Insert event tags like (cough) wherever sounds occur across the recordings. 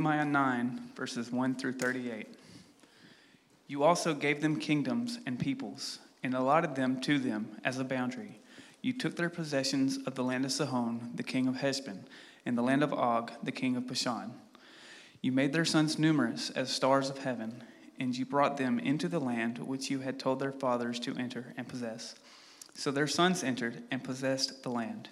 Nehemiah 9, verses 1 through 38. You also gave them kingdoms and peoples, and allotted them to them as a boundary. You took their possessions of the land of Sihon, the king of Heshbon, and the land of Og, the king of Bashan. You made their sons numerous as stars of heaven, and you brought them into the land which you had told their fathers to enter and possess. So their sons entered and possessed the land.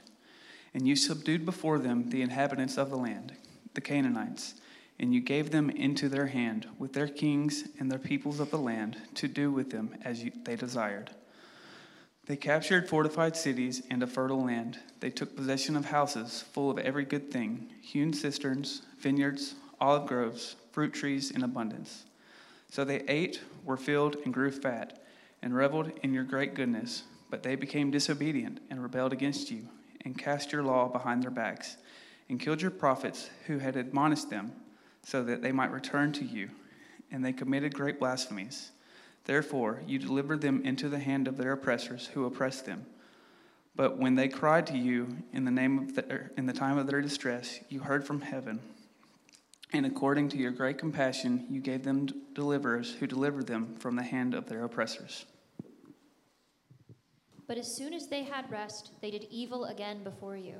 And you subdued before them the inhabitants of the land, the Canaanites and you gave them into their hand with their kings and their peoples of the land to do with them as you, they desired. They captured fortified cities and a fertile land. They took possession of houses full of every good thing hewn cisterns, vineyards, olive groves, fruit trees in abundance. So they ate, were filled, and grew fat, and reveled in your great goodness. But they became disobedient and rebelled against you, and cast your law behind their backs, and killed your prophets who had admonished them so that they might return to you. And they committed great blasphemies. Therefore, you delivered them into the hand of their oppressors who oppressed them. But when they cried to you in the name of the, in the time of their distress, you heard from heaven. And according to your great compassion, you gave them deliverers who delivered them from the hand of their oppressors. But as soon as they had rest, they did evil again before you.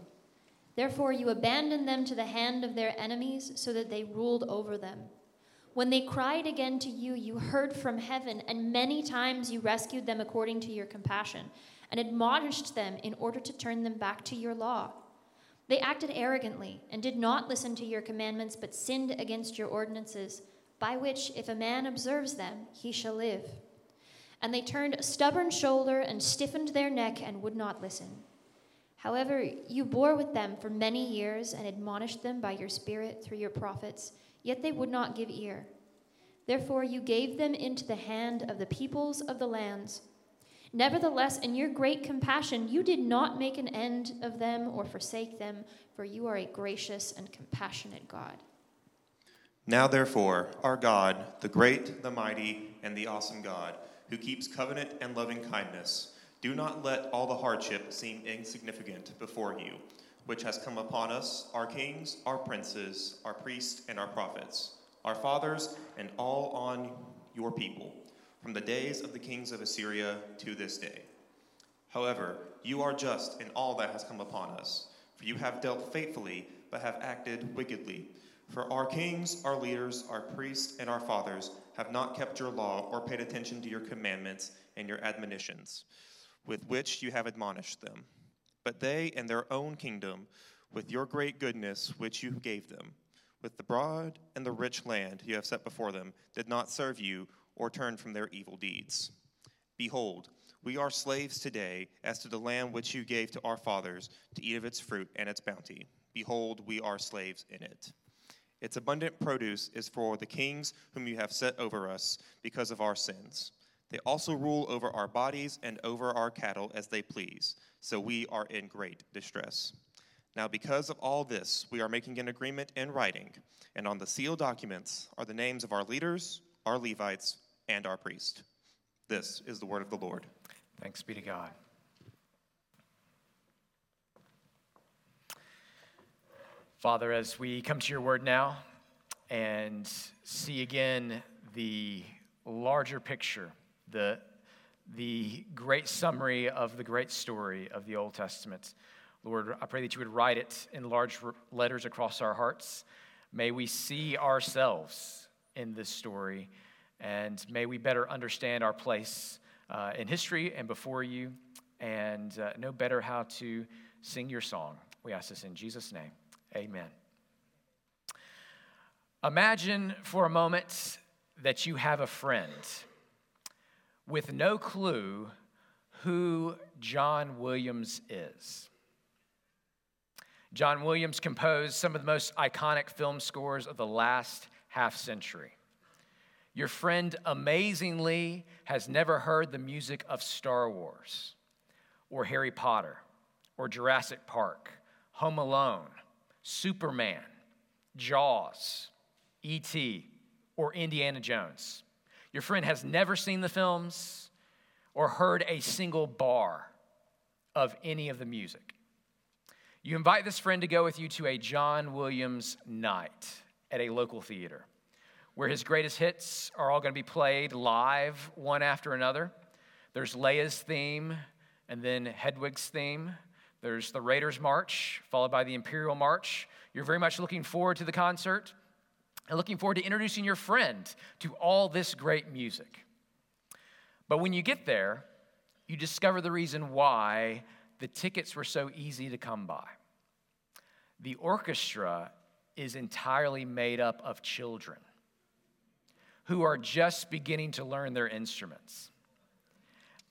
Therefore, you abandoned them to the hand of their enemies so that they ruled over them. When they cried again to you, you heard from heaven, and many times you rescued them according to your compassion, and admonished them in order to turn them back to your law. They acted arrogantly and did not listen to your commandments, but sinned against your ordinances, by which, if a man observes them, he shall live. And they turned a stubborn shoulder and stiffened their neck and would not listen. However, you bore with them for many years and admonished them by your Spirit through your prophets, yet they would not give ear. Therefore, you gave them into the hand of the peoples of the lands. Nevertheless, in your great compassion, you did not make an end of them or forsake them, for you are a gracious and compassionate God. Now, therefore, our God, the great, the mighty, and the awesome God, who keeps covenant and loving kindness, do not let all the hardship seem insignificant before you, which has come upon us, our kings, our princes, our priests, and our prophets, our fathers, and all on your people, from the days of the kings of Assyria to this day. However, you are just in all that has come upon us, for you have dealt faithfully, but have acted wickedly. For our kings, our leaders, our priests, and our fathers have not kept your law or paid attention to your commandments and your admonitions with which you have admonished them. But they and their own kingdom, with your great goodness which you gave them, with the broad and the rich land you have set before them, did not serve you or turn from their evil deeds. Behold, we are slaves today as to the land which you gave to our fathers to eat of its fruit and its bounty. Behold, we are slaves in it. Its abundant produce is for the kings whom you have set over us because of our sins. They also rule over our bodies and over our cattle as they please, so we are in great distress. Now, because of all this, we are making an agreement in writing, and on the sealed documents are the names of our leaders, our Levites, and our priest. This is the word of the Lord. Thanks be to God. Father, as we come to your word now and see again the larger picture the, the great summary of the great story of the Old Testament. Lord, I pray that you would write it in large letters across our hearts. May we see ourselves in this story, and may we better understand our place uh, in history and before you, and uh, know better how to sing your song. We ask this in Jesus' name. Amen. Imagine for a moment that you have a friend with no clue who John Williams is. John Williams composed some of the most iconic film scores of the last half century. Your friend amazingly has never heard the music of Star Wars or Harry Potter or Jurassic Park, Home Alone, Superman, Jaws, E.T., or Indiana Jones. Your friend has never seen the films or heard a single bar of any of the music. You invite this friend to go with you to a John Williams night, at a local theater where his greatest hits are all going to be played live one after another. There's Leia's theme and then Hedwig's theme. There's the Raiders March, followed by the Imperial March. You're very much looking forward to the concert and looking forward to introducing your friend to all this great music. But when you get there, you discover the reason why the tickets were so easy to come by. The orchestra is entirely made up of children who are just beginning to learn their instruments.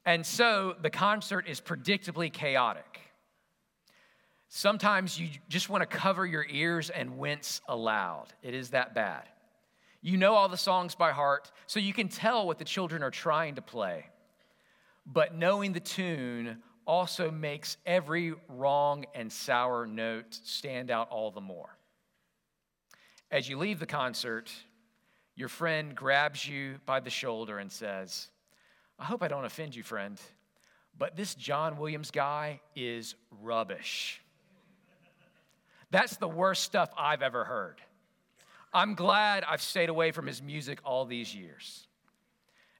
And so the concert is predictably chaotic. Sometimes you just want to cover your ears and wince aloud. It is that bad. You know all the songs by heart, so you can tell what the children are trying to play. But knowing the tune also makes every wrong and sour note stand out all the more. As you leave the concert, your friend grabs you by the shoulder and says, I hope I don't offend you, friend, but this John Williams guy is rubbish. That's the worst stuff I've ever heard. I'm glad I've stayed away from his music all these years.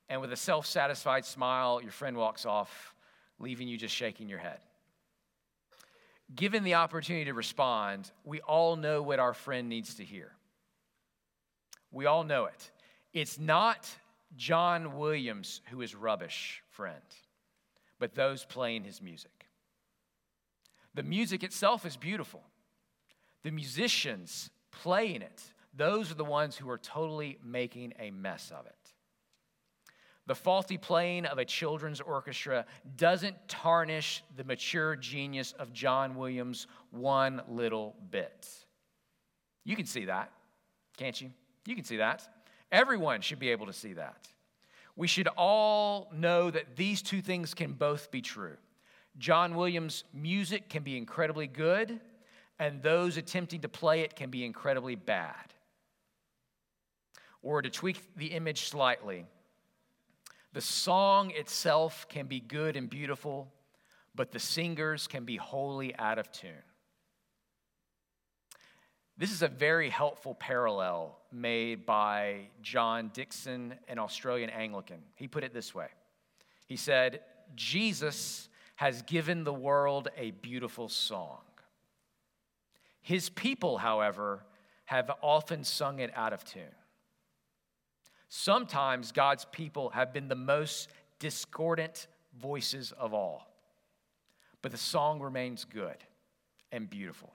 And with a self satisfied smile, your friend walks off, leaving you just shaking your head. Given the opportunity to respond, we all know what our friend needs to hear. We all know it. It's not John Williams who is rubbish, friend, but those playing his music. The music itself is beautiful. The musicians playing it, those are the ones who are totally making a mess of it. The faulty playing of a children's orchestra doesn't tarnish the mature genius of John Williams one little bit. You can see that, can't you? You can see that. Everyone should be able to see that. We should all know that these two things can both be true. John Williams' music can be incredibly good, and those attempting to play it can be incredibly bad. Or to tweak the image slightly, the song itself can be good and beautiful, but the singers can be wholly out of tune. This is a very helpful parallel made by John Dickson, an Australian Anglican. He put it this way He said, Jesus has given the world a beautiful song. His people, however, have often sung it out of tune. Sometimes God's people have been the most discordant voices of all, but the song remains good and beautiful.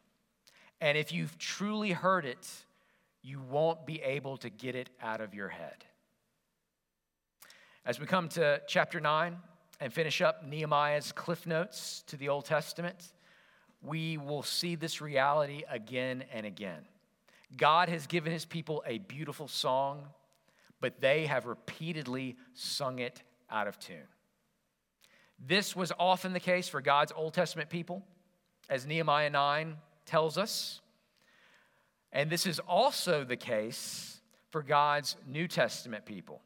And if you've truly heard it, you won't be able to get it out of your head. As we come to chapter 9 and finish up Nehemiah's cliff notes to the Old Testament, we will see this reality again and again. God has given his people a beautiful song, but they have repeatedly sung it out of tune. This was often the case for God's Old Testament people, as Nehemiah 9 tells us. And this is also the case for God's New Testament people.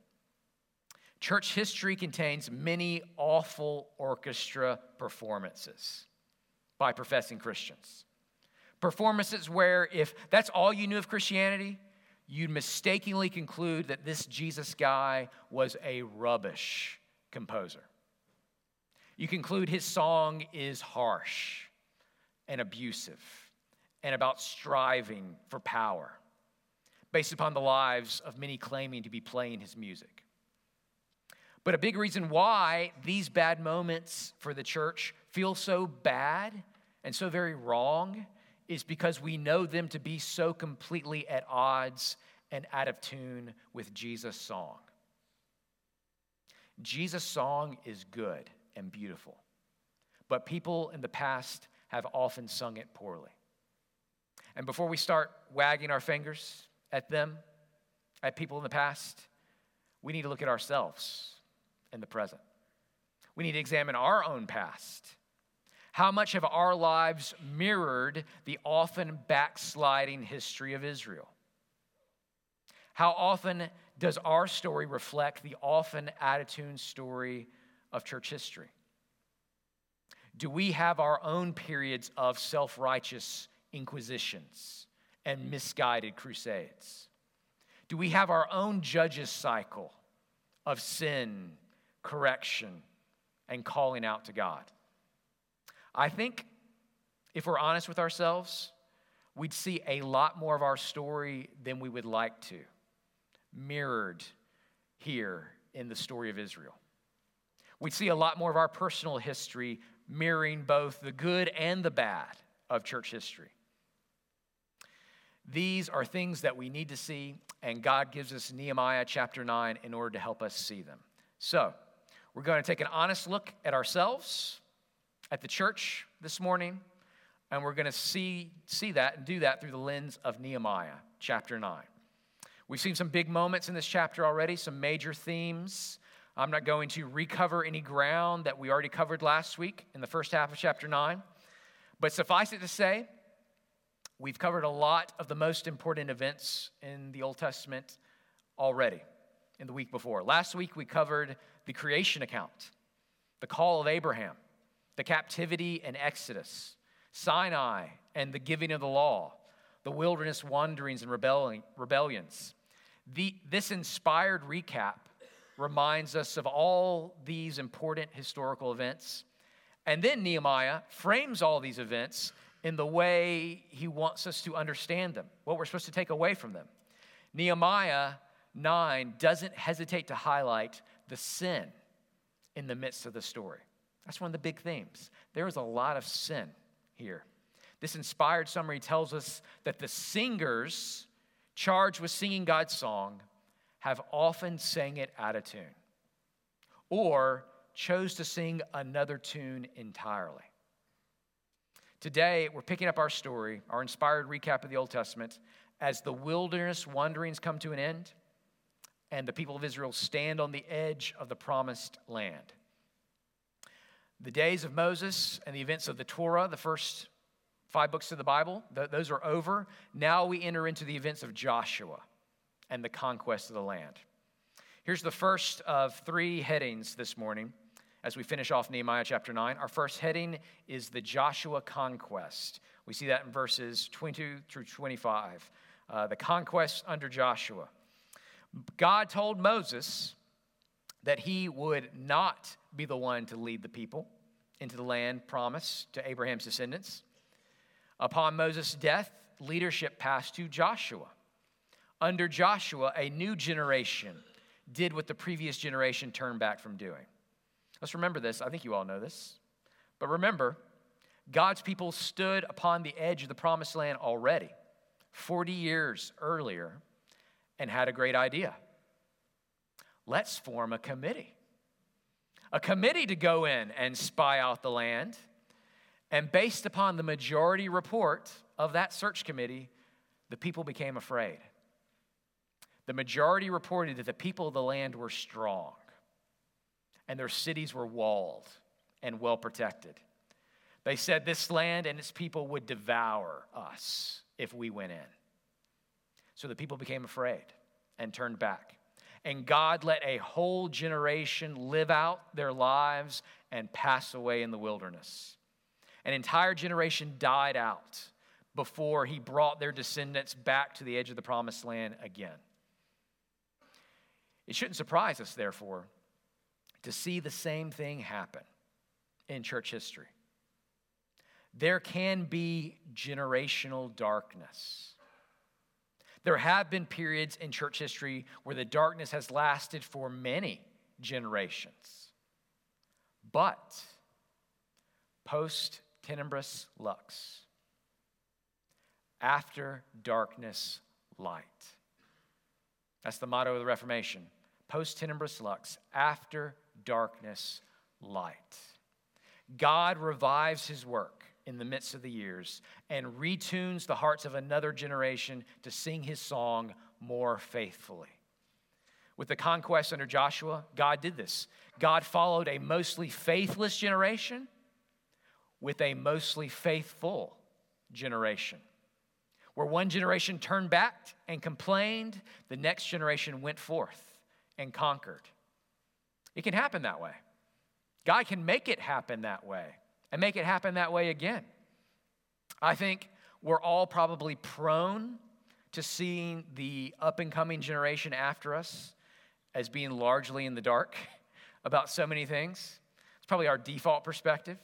Church history contains many awful orchestra performances by professing Christians. Performances where, if that's all you knew of Christianity, you'd mistakenly conclude that this Jesus guy was a rubbish composer. You conclude his song is harsh and abusive and about striving for power, based upon the lives of many claiming to be playing his music. But a big reason why these bad moments for the church feel so bad and so very wrong is because we know them to be so completely at odds and out of tune with Jesus' song. Jesus' song is good and beautiful, but people in the past have often sung it poorly. And before we start wagging our fingers at them, at people in the past, we need to look at ourselves in the present. We need to examine our own past. How much have our lives mirrored the often backsliding history of Israel? How often does our story reflect the often attitudined story of church history? Do we have our own periods of self righteous inquisitions and misguided crusades? Do we have our own judges cycle of sin, correction, and calling out to God? I think if we're honest with ourselves, we'd see a lot more of our story than we would like to, mirrored here in the story of Israel. We'd see a lot more of our personal history mirroring both the good and the bad of church history. These are things that we need to see, and God gives us Nehemiah chapter 9 in order to help us see them. So, we're going to take an honest look at ourselves, at the church this morning, and we're going to see, see that and do that through the lens of Nehemiah chapter 9. We've seen some big moments in this chapter already, some major themes. I'm not going to recover any ground that we already covered last week in the first half of chapter 9. But suffice it to say, we've covered a lot of the most important events in the Old Testament already in the week before. Last week, we covered the creation account, the call of Abraham, the captivity and Exodus, Sinai and the giving of the law, the wilderness wanderings and rebellions. The, this inspired recap reminds us of all these important historical events. And then Nehemiah frames all these events in the way he wants us to understand them, what we're supposed to take away from them. Nehemiah 9 doesn't hesitate to highlight the sin in the midst of the story. That's one of the big themes. There is a lot of sin here. This inspired summary tells us that the singers charged with singing God's song have often sang it out of tune or chose to sing another tune entirely. Today, we're picking up our story, our inspired recap of the Old Testament, as the wilderness wanderings come to an end and the people of Israel stand on the edge of the promised land. The days of Moses and the events of the Torah, the first five books of the Bible, those are over. Now we enter into the events of Joshua and the conquest of the land. Here's the first of three headings this morning as we finish off Nehemiah chapter 9. Our first heading is the Joshua conquest. We see that in verses 22 through 25. Uh, the conquest under Joshua. God told Moses that he would not be the one to lead the people into the land promised to Abraham's descendants. Upon Moses' death, leadership passed to Joshua. Under Joshua, a new generation did what the previous generation turned back from doing. Let's remember this. I think you all know this. But remember, God's people stood upon the edge of the promised land already, 40 years earlier, and had a great idea. Let's form a committee. A committee to go in and spy out the land. And based upon the majority report of that search committee, the people became afraid. The majority reported that the people of the land were strong and their cities were walled and well protected. They said this land and its people would devour us if we went in. So the people became afraid and turned back. And God let a whole generation live out their lives and pass away in the wilderness. An entire generation died out before he brought their descendants back to the edge of the promised land again. It shouldn't surprise us, therefore, to see the same thing happen in church history. There can be generational darkness. There have been periods in church history where the darkness has lasted for many generations. But post tenebris lux, after darkness, light. That's the motto of the Reformation. Post tenebris lux, after darkness, light. God revives his work in the midst of the years and retunes the hearts of another generation to sing his song more faithfully. With the conquest under Joshua, God did this. God followed a mostly faithless generation with a mostly faithful generation. Where one generation turned back and complained, the next generation went forth and conquered. It can happen that way. God can make it happen that way and make it happen that way again. I think we're all probably prone to seeing the up and coming generation after us as being largely in the dark (laughs) about so many things. It's probably our default perspective.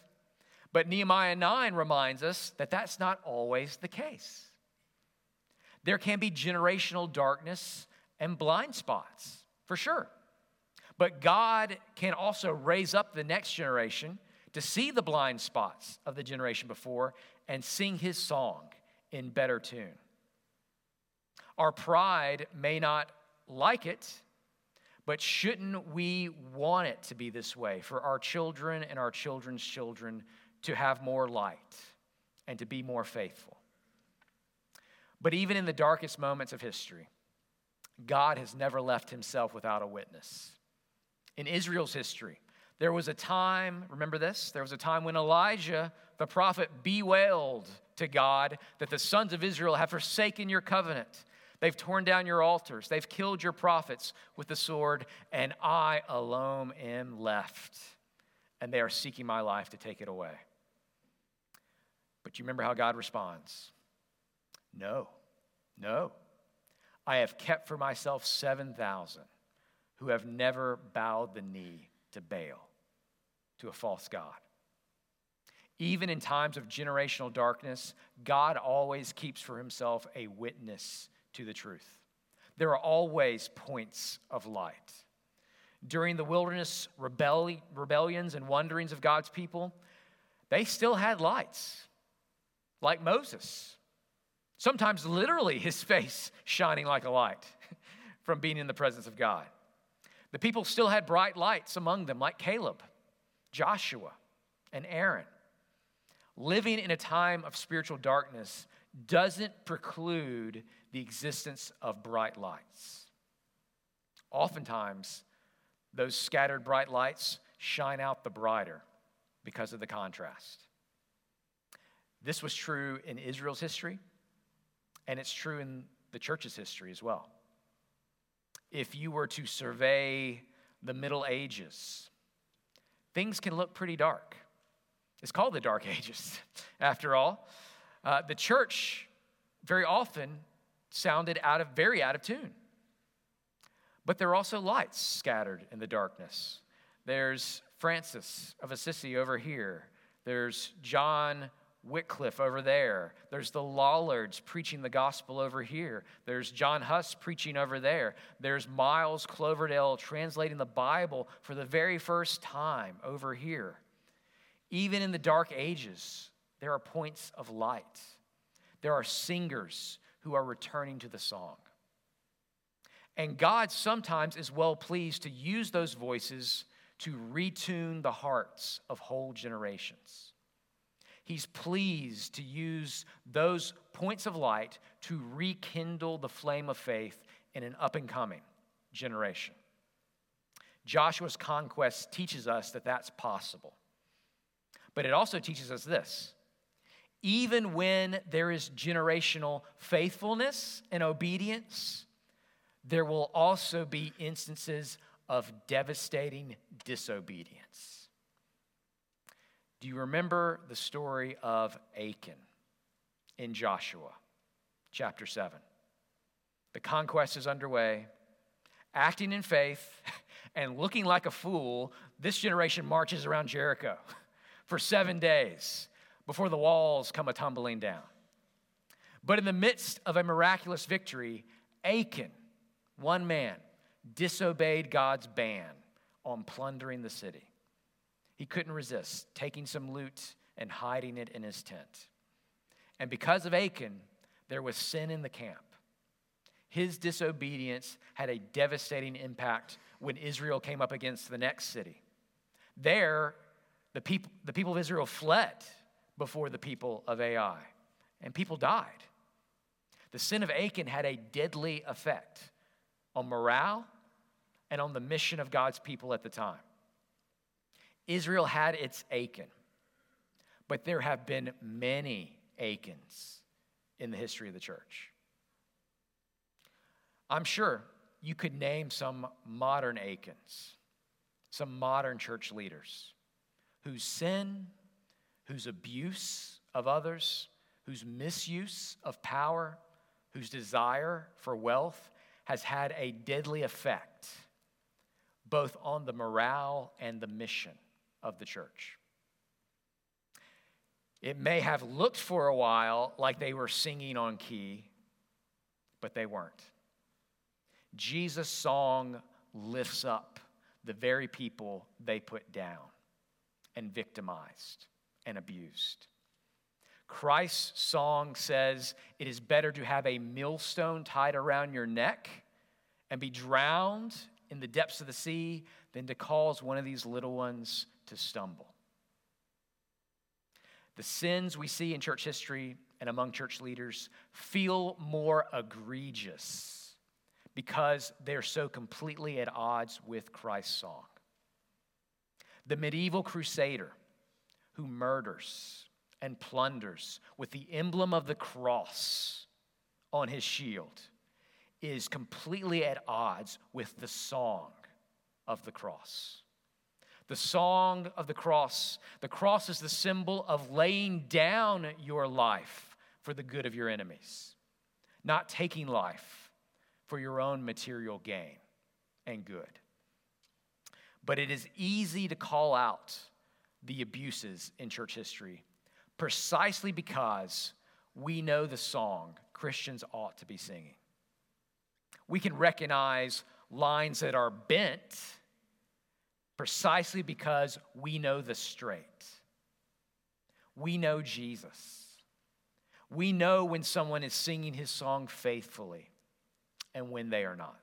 But Nehemiah 9 reminds us that that's not always the case. There can be generational darkness and blind spots, for sure. But God can also raise up the next generation to see the blind spots of the generation before and sing his song in better tune. Our pride may not like it, but shouldn't we want it to be this way for our children and our children's children to have more light and to be more faithful? But even in the darkest moments of history, God has never left himself without a witness. In Israel's history, there was a time, remember this? There was a time when Elijah, the prophet, bewailed to God that the sons of Israel have forsaken your covenant. They've torn down your altars. They've killed your prophets with the sword, and I alone am left. And they are seeking my life to take it away. But you remember how God responds? No, no. I have kept for myself 7,000 who have never bowed the knee to Baal to a false God. Even in times of generational darkness, God always keeps for himself a witness to the truth. There are always points of light. During the wilderness rebelli- rebellions and wanderings of God's people, they still had lights, like Moses. Sometimes literally his face shining like a light (laughs) from being in the presence of God. The people still had bright lights among them, like Caleb Joshua, and Aaron. Living in a time of spiritual darkness doesn't preclude the existence of bright lights. Oftentimes, those scattered bright lights shine out the brighter because of the contrast. This was true in Israel's history, and it's true in the church's history as well. If you were to survey the Middle Ages, things can look pretty dark. It's called the Dark (laughs) Ages, after all. Uh, the church very often sounded out of very out of tune. But there are also lights scattered in the darkness. There's Francis of Assisi over here. There's John Wycliffe over there. There's the Lollards preaching the gospel over here. There's John Huss preaching over there. There's Miles Coverdale translating the Bible for the very first time over here. Even in the dark ages, there are points of light. There are singers who are returning to the song. And God sometimes is well pleased to use those voices to retune the hearts of whole generations. He's pleased to use those points of light to rekindle the flame of faith in an up and coming generation. Joshua's conquest teaches us that that's possible. But it also teaches us this even when there is generational faithfulness and obedience, there will also be instances of devastating disobedience. Do you remember the story of Achan in Joshua chapter 7? The conquest is underway. Acting in faith (laughs) and looking like a fool, this generation marches around Jericho (laughs) for seven days before the walls come a tumbling down. But in the midst of a miraculous victory, Achan, one man, disobeyed God's ban on plundering the city. He couldn't resist taking some loot and hiding it in his tent. And because of Achan, there was sin in the camp. His disobedience had a devastating impact when Israel came up against the next city. There, the people, the people of Israel fled before the people of Ai, and people died. The sin of Achan had a deadly effect on morale and on the mission of God's people at the time. Israel had its Achan, but there have been many Achans in the history of the church. I'm sure you could name some modern Achans, some modern church leaders whose sin, whose abuse of others, whose misuse of power, whose desire for wealth has had a deadly effect both on the morale and the mission of the church. It may have looked for a while like they were singing on key, but they weren't. Jesus' song lifts up the very people they put down and victimized and abused. Christ's song says it is better to have a millstone tied around your neck and be drowned in the depths of the sea than to cause one of these little ones to stumble. The sins we see in church history and among church leaders feel more egregious because they're so completely at odds with Christ's song. The medieval crusader who murders and plunders with the emblem of the cross on his shield is completely at odds with the song of the cross. The song of the cross. The cross is the symbol of laying down your life for the good of your enemies, not taking life for your own material gain and good. But it is easy to call out the abuses in church history precisely because we know the song Christians ought to be singing. We can recognize lines that are bent precisely because we know the straight. We know Jesus. We know when someone is singing his song faithfully and when they are not.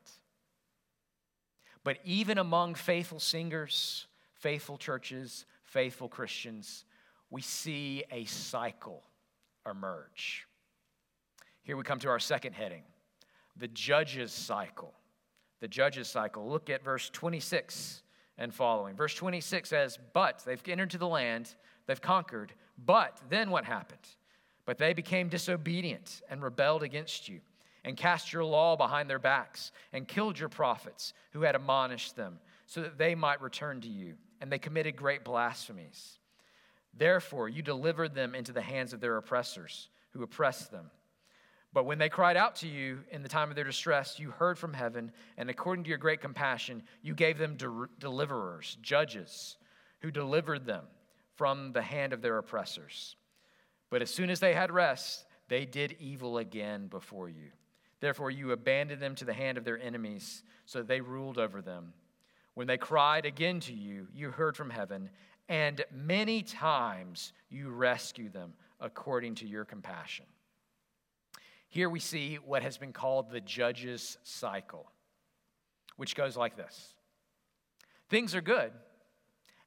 But even among faithful singers, faithful churches, faithful Christians, we see a cycle emerge. Here we come to our second heading the judges cycle. The judges cycle. Look at verse 26 and following. Verse 26 says, But they've entered to the land, they've conquered, but then what happened? But they became disobedient and rebelled against you, and cast your law behind their backs, and killed your prophets who had admonished them, so that they might return to you. And they committed great blasphemies. Therefore, you delivered them into the hands of their oppressors, who oppressed them. But when they cried out to you in the time of their distress, you heard from heaven, and according to your great compassion, you gave them de- deliverers, judges, who delivered them from the hand of their oppressors. But as soon as they had rest, they did evil again before you. Therefore, you abandoned them to the hand of their enemies, so they ruled over them. When they cried again to you, you heard from heaven, and many times you rescued them according to your compassion. Here we see what has been called the judge's cycle, which goes like this Things are good,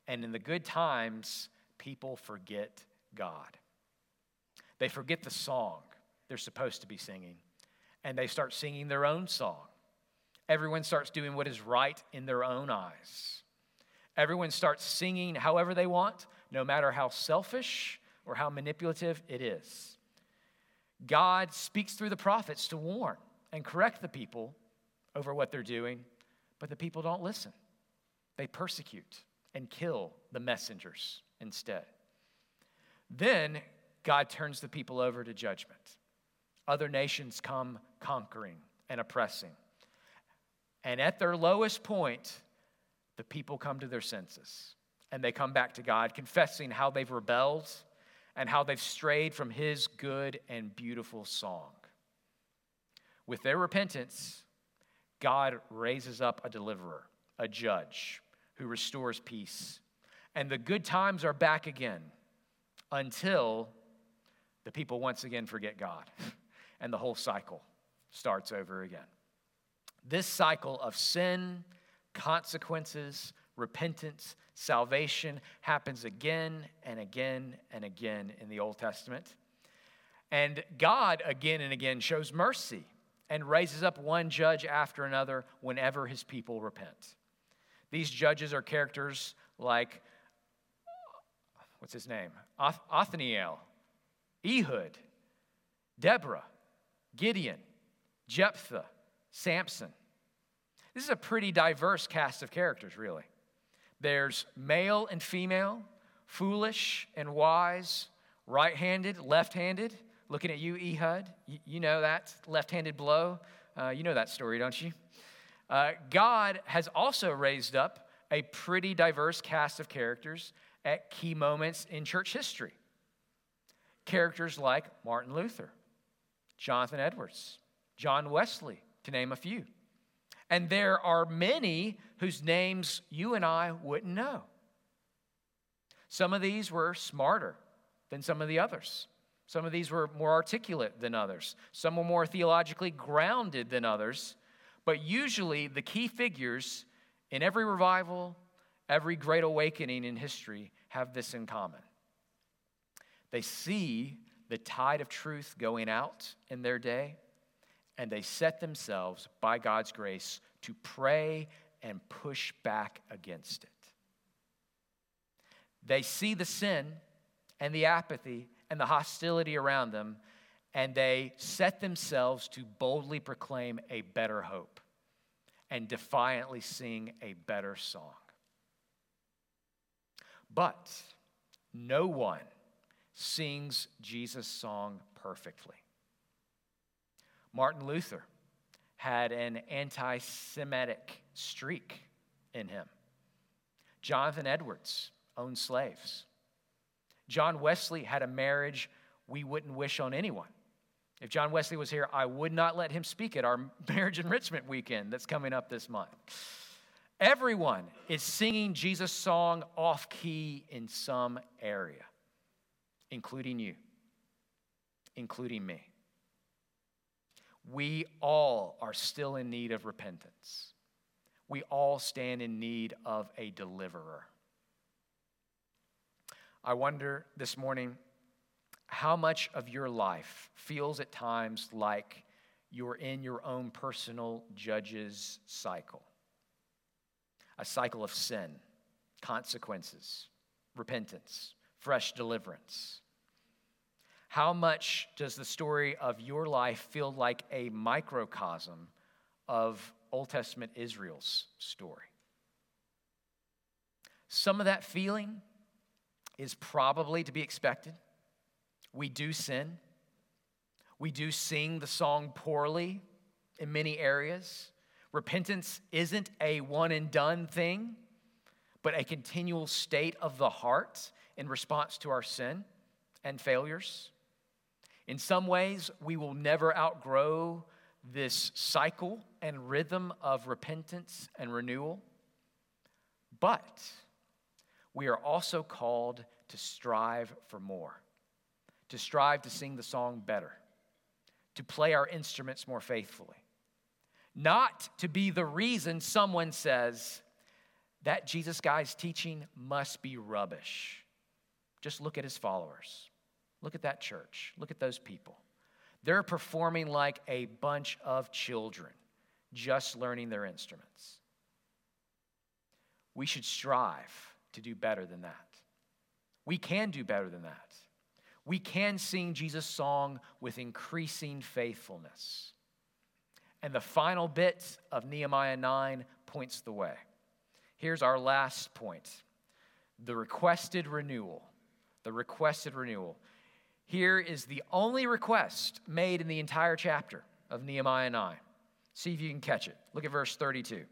and in the good times, people forget God. They forget the song they're supposed to be singing, and they start singing their own song. Everyone starts doing what is right in their own eyes. Everyone starts singing however they want, no matter how selfish or how manipulative it is. God speaks through the prophets to warn and correct the people over what they're doing, but the people don't listen. They persecute and kill the messengers instead. Then God turns the people over to judgment. Other nations come conquering and oppressing. And at their lowest point, the people come to their senses and they come back to God, confessing how they've rebelled and how they've strayed from his good and beautiful song. With their repentance, God raises up a deliverer, a judge who restores peace. And the good times are back again until the people once again forget God (laughs) and the whole cycle starts over again. This cycle of sin, consequences, repentance, salvation happens again and again and again in the Old Testament. And God again and again shows mercy and raises up one judge after another whenever his people repent. These judges are characters like, what's his name? Othniel, Ehud, Deborah, Gideon, Jephthah, Samson. This is a pretty diverse cast of characters, really. There's male and female, foolish and wise, right handed, left handed, Looking at you, Ehud. You, you know that left handed blow. Uh, you know that story, don't you? Uh, God has also raised up a pretty diverse cast of characters at key moments in church history. Characters like Martin Luther, Jonathan Edwards, John Wesley, to name a few. And there are many whose names you and I wouldn't know. Some of these were smarter than some of the others. Some of these were more articulate than others. Some were more theologically grounded than others. But usually, the key figures in every revival, every great awakening in history have this in common. They see the tide of truth going out in their day, and they set themselves, by God's grace, to pray and push back against it. They see the sin and the apathy and the hostility around them, and they set themselves to boldly proclaim a better hope and defiantly sing a better song. But no one sings Jesus' song perfectly. Martin Luther had an anti Semitic streak in him. Jonathan Edwards owned slaves. John Wesley had a marriage we wouldn't wish on anyone. If John Wesley was here, I would not let him speak at our (laughs) marriage enrichment weekend that's coming up this month. Everyone is singing Jesus' song off key in some area, including you, including me. We all are still in need of repentance. We all stand in need of a deliverer. I wonder this morning how much of your life feels at times like you're in your own personal judge's cycle a cycle of sin, consequences, repentance, fresh deliverance. How much does the story of your life feel like a microcosm of Old Testament Israel's story? Some of that feeling is probably to be expected. We do sin. We do sing the song poorly in many areas. Repentance isn't a one and done thing, but a continual state of the heart in response to our sin and failures. In some ways, we will never outgrow this cycle and rhythm of repentance and renewal. But we are also called to strive for more, to strive to sing the song better, to play our instruments more faithfully not to be the reason someone says that Jesus guy's teaching must be rubbish. Just look at his followers. Look at that church. Look at those people. They're performing like a bunch of children, just learning their instruments. We should strive to do better than that. We can do better than that. We can sing Jesus' song with increasing faithfulness. And the final bit of Nehemiah 9 points the way. Here's our last point the requested renewal. The requested renewal. Here is the only request made in the entire chapter of Nehemiah 9. See if you can catch it. Look at verse 32.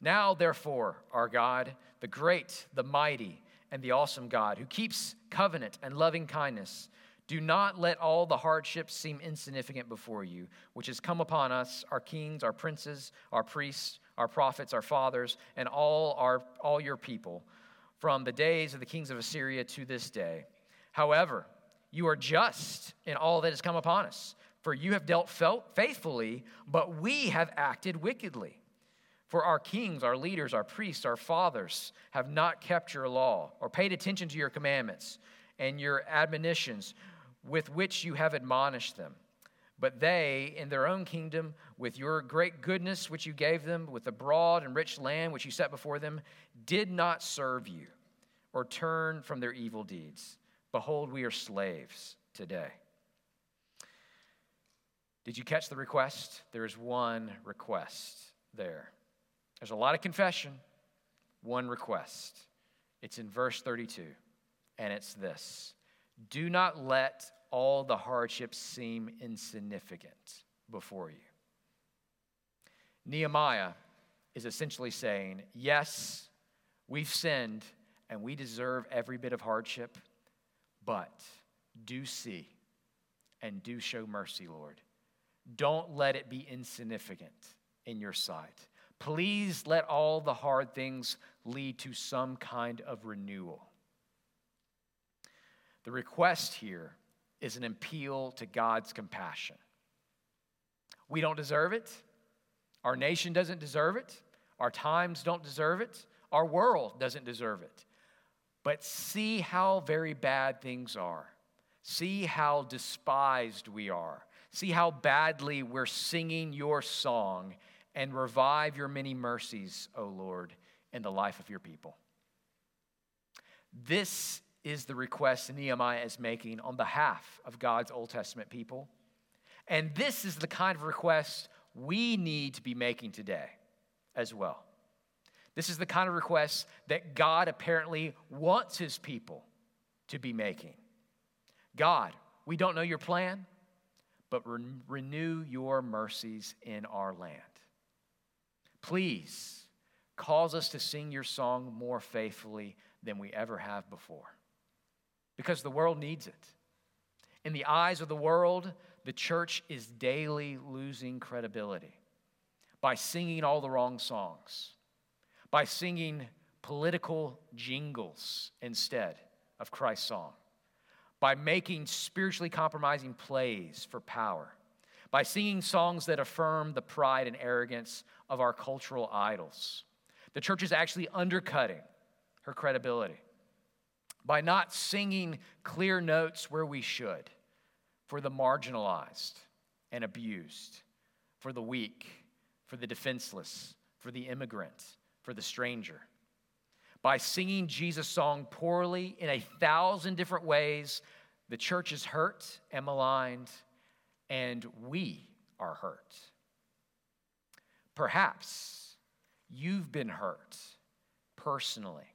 Now, therefore, our God, the great, the mighty, and the awesome God, who keeps covenant and loving kindness do not let all the hardships seem insignificant before you, which has come upon us, our kings, our princes, our priests, our prophets, our fathers, and all, our, all your people, from the days of the kings of Assyria to this day. However, you are just in all that has come upon us, for you have dealt faithfully, but we have acted wickedly. For our kings, our leaders, our priests, our fathers have not kept your law or paid attention to your commandments and your admonitions with which you have admonished them. But they, in their own kingdom, with your great goodness which you gave them, with the broad and rich land which you set before them, did not serve you or turn from their evil deeds. Behold, we are slaves today. Did you catch the request? There is one request there. There's a lot of confession, one request. It's in verse 32, and it's this do not let all the hardships seem insignificant before you. Nehemiah is essentially saying, Yes, we've sinned and we deserve every bit of hardship, but do see and do show mercy, Lord. Don't let it be insignificant in your sight. Please let all the hard things lead to some kind of renewal. The request here is an appeal to God's compassion. We don't deserve it. Our nation doesn't deserve it. Our times don't deserve it. Our world doesn't deserve it. But see how very bad things are. See how despised we are. See how badly we're singing your song and revive your many mercies, O Lord, in the life of your people. This is the request Nehemiah is making on behalf of God's Old Testament people. And this is the kind of request we need to be making today as well. This is the kind of request that God apparently wants his people to be making. God, we don't know your plan, but re- renew your mercies in our land. Please cause us to sing your song more faithfully than we ever have before because the world needs it. In the eyes of the world, the church is daily losing credibility by singing all the wrong songs, by singing political jingles instead of Christ's song, by making spiritually compromising plays for power, by singing songs that affirm the pride and arrogance of our cultural idols. The church is actually undercutting her credibility by not singing clear notes where we should for the marginalized and abused, for the weak, for the defenseless, for the immigrant, for the stranger. By singing Jesus' song poorly in a thousand different ways, the church is hurt and maligned, and we are hurt. Perhaps you've been hurt personally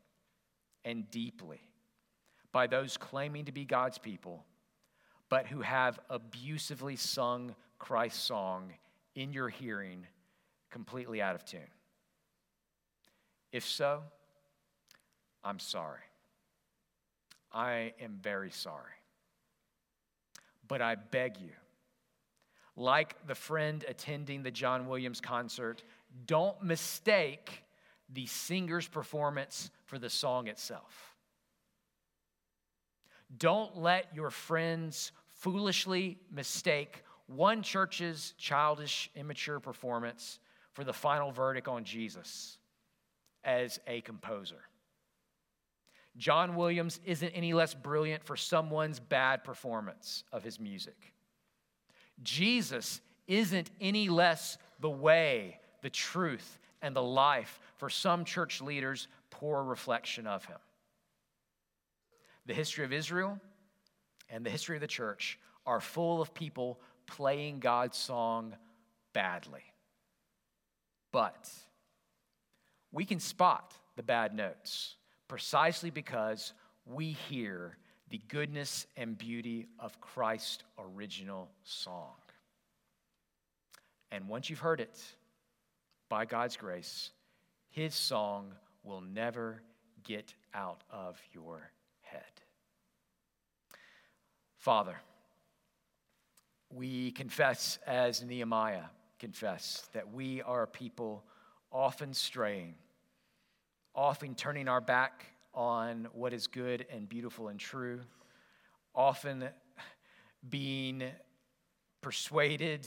and deeply by those claiming to be God's people, but who have abusively sung Christ's song in your hearing completely out of tune. If so, I'm sorry. I am very sorry. But I beg you, like the friend attending the John Williams concert, don't mistake the singer's performance for the song itself. Don't let your friends foolishly mistake one church's childish, immature performance for the final verdict on Jesus as a composer. John Williams isn't any less brilliant for someone's bad performance of his music. Jesus isn't any less the way, the truth, and the life for some church leaders' poor reflection of him. The history of Israel and the history of the church are full of people playing God's song badly. But we can spot the bad notes precisely because we hear the goodness and beauty of Christ's original song. And once you've heard it, by God's grace, his song will never get out of your head. Father, we confess as Nehemiah confessed that we are a people often straying, often turning our back on what is good and beautiful and true, often being persuaded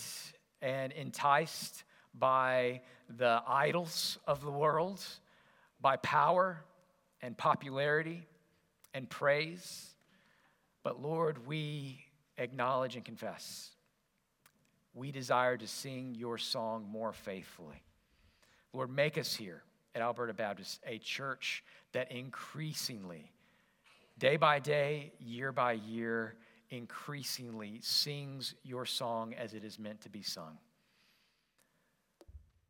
and enticed by the idols of the world, by power and popularity and praise. But Lord, we acknowledge and confess we desire to sing your song more faithfully. Lord, make us here at Alberta Baptist a church that increasingly, day by day, year by year, increasingly sings your song as it is meant to be sung.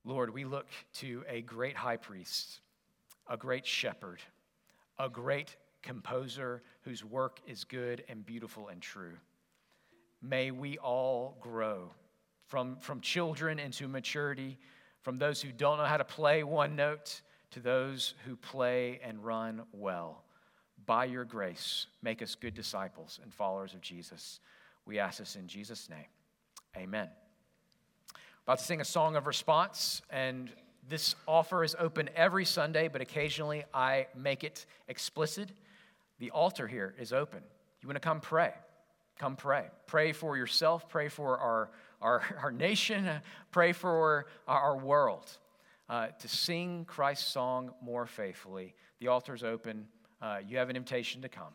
Lord, we look to a great high priest, a great shepherd, a great composer whose work is good and beautiful and true. may we all grow from, from children into maturity, from those who don't know how to play one note to those who play and run well. By your grace, make us good disciples and followers of Jesus. We ask this in Jesus' name. Amen. About to sing a song of response, and this offer is open every Sunday, but occasionally I make it explicit. The altar here is open. You want to come pray? Come pray. Pray for yourself, pray for our, our, (laughs) our nation, pray for our world. Uh, to sing Christ's song more faithfully, the altar is open. Uh, you have an invitation to come.